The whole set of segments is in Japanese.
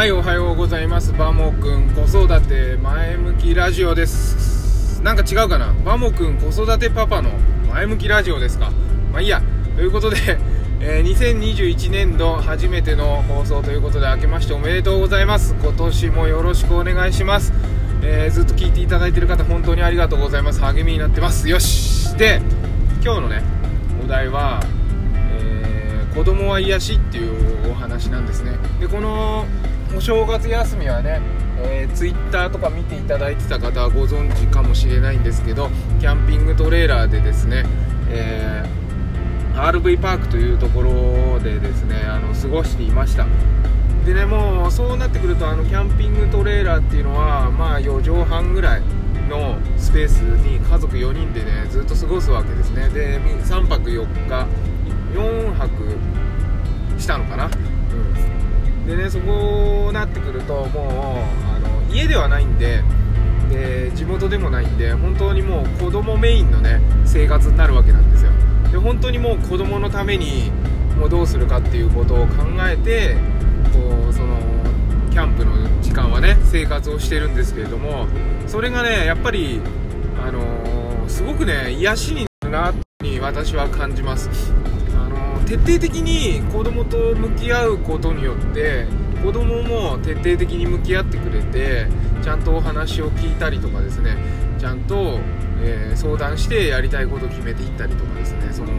はいおはようございます。バモくん子育て前向きラジオです。なんか違うかな？バモくん子育てパパの前向きラジオですか？まあいいや。ということで、えー、2021年度初めての放送ということで明けましておめでとうございます。今年もよろしくお願いします。えー、ずっと聞いていただいている方本当にありがとうございます。励みになってます。よし。で今日のねお題は、えー、子供は癒しっていうお話なんですね。でこのお正月休みはね、えー、ツイッターとか見ていただいてた方はご存知かもしれないんですけどキャンピングトレーラーでですね、えー、RV パークというところでですねあの過ごしていました。でねもうそうなってくるとあのキャンピングトレーラーっていうのはまあ4畳半ぐらいのスペースに家族4人でねずっと過ごすわけですね。で3泊4日4泊したのかな？うん。でねそこなってくるともうあの家ではないんでで地元でもないんで本当にもう子供メインのね生活になるわけなんですよ。で本当にもう子供のためにもうどうするかっていうことを考えてこうそのキャンプの時間はね生活をしてるんですけれどもそれがねやっぱりあのー、すごくね癒しになるなに私は感じます。徹底的に子供と向き合うことによって子供も徹底的に向き合ってくれてちゃんとお話を聞いたりとかですねちゃんと、えー、相談してやりたいことを決めていったりとかですねその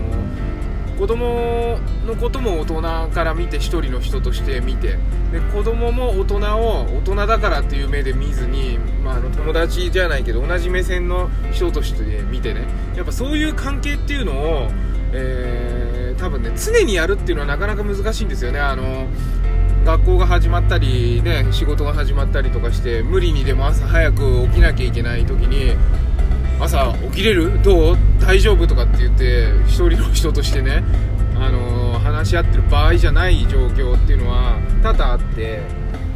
子供のことも大人から見て1人の人として見てで子供も大人を大人だからっていう目で見ずに、まあ、あの友達じゃないけど同じ目線の人として見てねやっぱそういう関係っていうのを、えー多分ね常にやるっていうのはなかなか難しいんですよね。あの学校が始まったりね仕事が始まったりとかして無理にでも朝早く起きなきゃいけない時に朝起きれる？どう？大丈夫とかって言って1人の人としてねあの話し合ってる場合じゃない状況っていうのは多々あって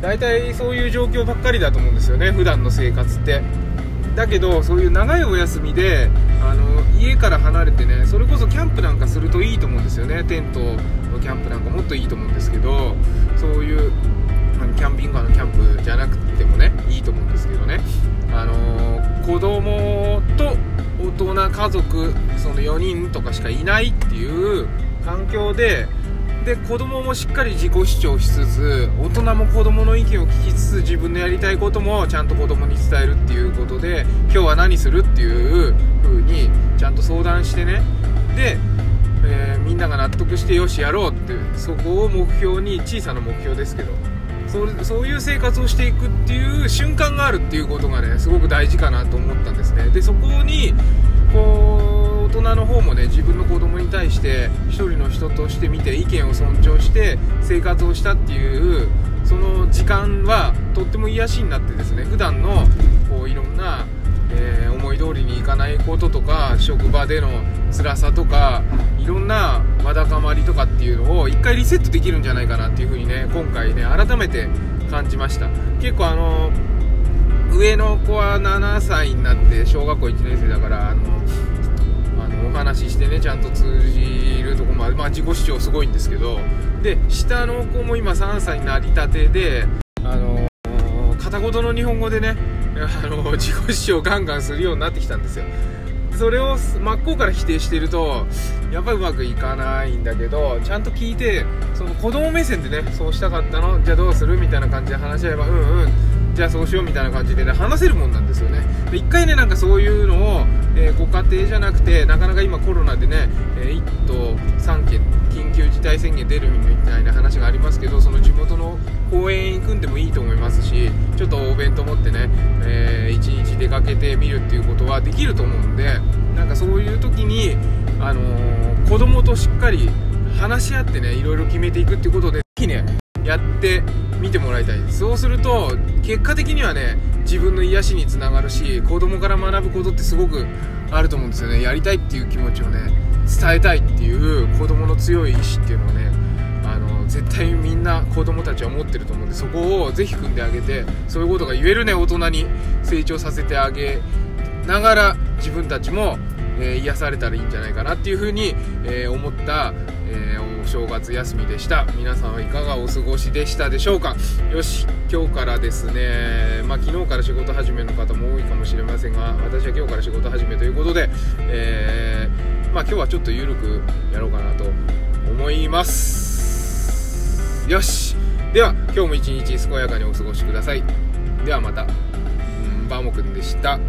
大体そういう状況ばっかりだと思うんですよね。普段の生活って。だけどそういう長いお休みであの家から離れてねそれこそキャンプなんかするといいと思うんですよね。テントのキャンプなんかもっといいと思うんですけどそういうキャンピングカーのキャンプじゃなくてもねいいと思うんですけどね。あの子供と大人家族その4人とかしかいないっていう環境でで子供もしっかり自己主張しつつ大人も子供の意見を聞きつつ自分のやりたいこともちゃんと子供に伝えるっていうことで今日は何するっていう風にちゃんと相談してね。で、えー、みんなが納得してよしやろうってそこを目標に小さな目標ですけどそそういう生活をしていくっていう瞬間があるっていうことがねすごく大事かなと思ったんですね。でそこにこう大人の方もね自分の人として見て意見を尊重して生活をしたっていうその時間はとっても癒しになってですね普段のこういろんな、えー、思い通りにいかないこととか職場での辛さとかいろんなわだかまりとかっていうのを一回リセットできるんじゃないかなっていう風にね今回ね改めて感じました。結構あの上の子は7歳になって小学校1年生だからあのお話してねちゃんと通じるとこま、あ、自己主張すごいんですけどで下の子も今3歳になりたてであのー、片言の日本語でねあのー、自己主張ガンガンするようになってきたんですよ。それを真っ向から否定してるとやっぱりうまくいかないんだけどちゃんと聞いてその子供目線でねそうしたかったの？じゃあどうする？みたいな感じで話し合えばうんうん。じゃあそうしようみたいな感じでね話せるもんなんですよね。で1回ねなんかそういうのを、えー、ご家庭じゃなくてなかなか今コロナでね、えー、1都3県緊急事態宣言出るみたいな話がありますけどその地元の公園行くんでもいいと思いますしちょっとお弁当持ってね、えー、1日出かけてみるっていうことはできると思うんでなんかそういう時に、あのー、子供としっかり話し合ってねいろいろ決めていくっていうことでぜひねやって見てもらいたいそうすると結果的にはね自分の癒しにつながるし子供から学ぶことってすごくあると思うんですよね。やりたいっていう気持ちをね。伝えたいっていう子供の強い意志っていうのをねあの絶対みんな子供たちは持ってると思うんでそこをぜひ組んであげてそういうことが言えるね大人に成長させてあげながら自分たちも、えー、癒されたらいいんじゃないかなっていうふうに、えー、思った、えーお正月休みでした。皆さんはいかがお過ごしでしたでしょうか？よし今日からですねまあ昨日から仕事始めの方も多いかもしれませんが私は今日から仕事始めということで、えー、まあ今日はちょっと緩くやろうかなと思います。よし。では今日も一日健やかにお過ごしください。ではまた、うん、バーモくんでした。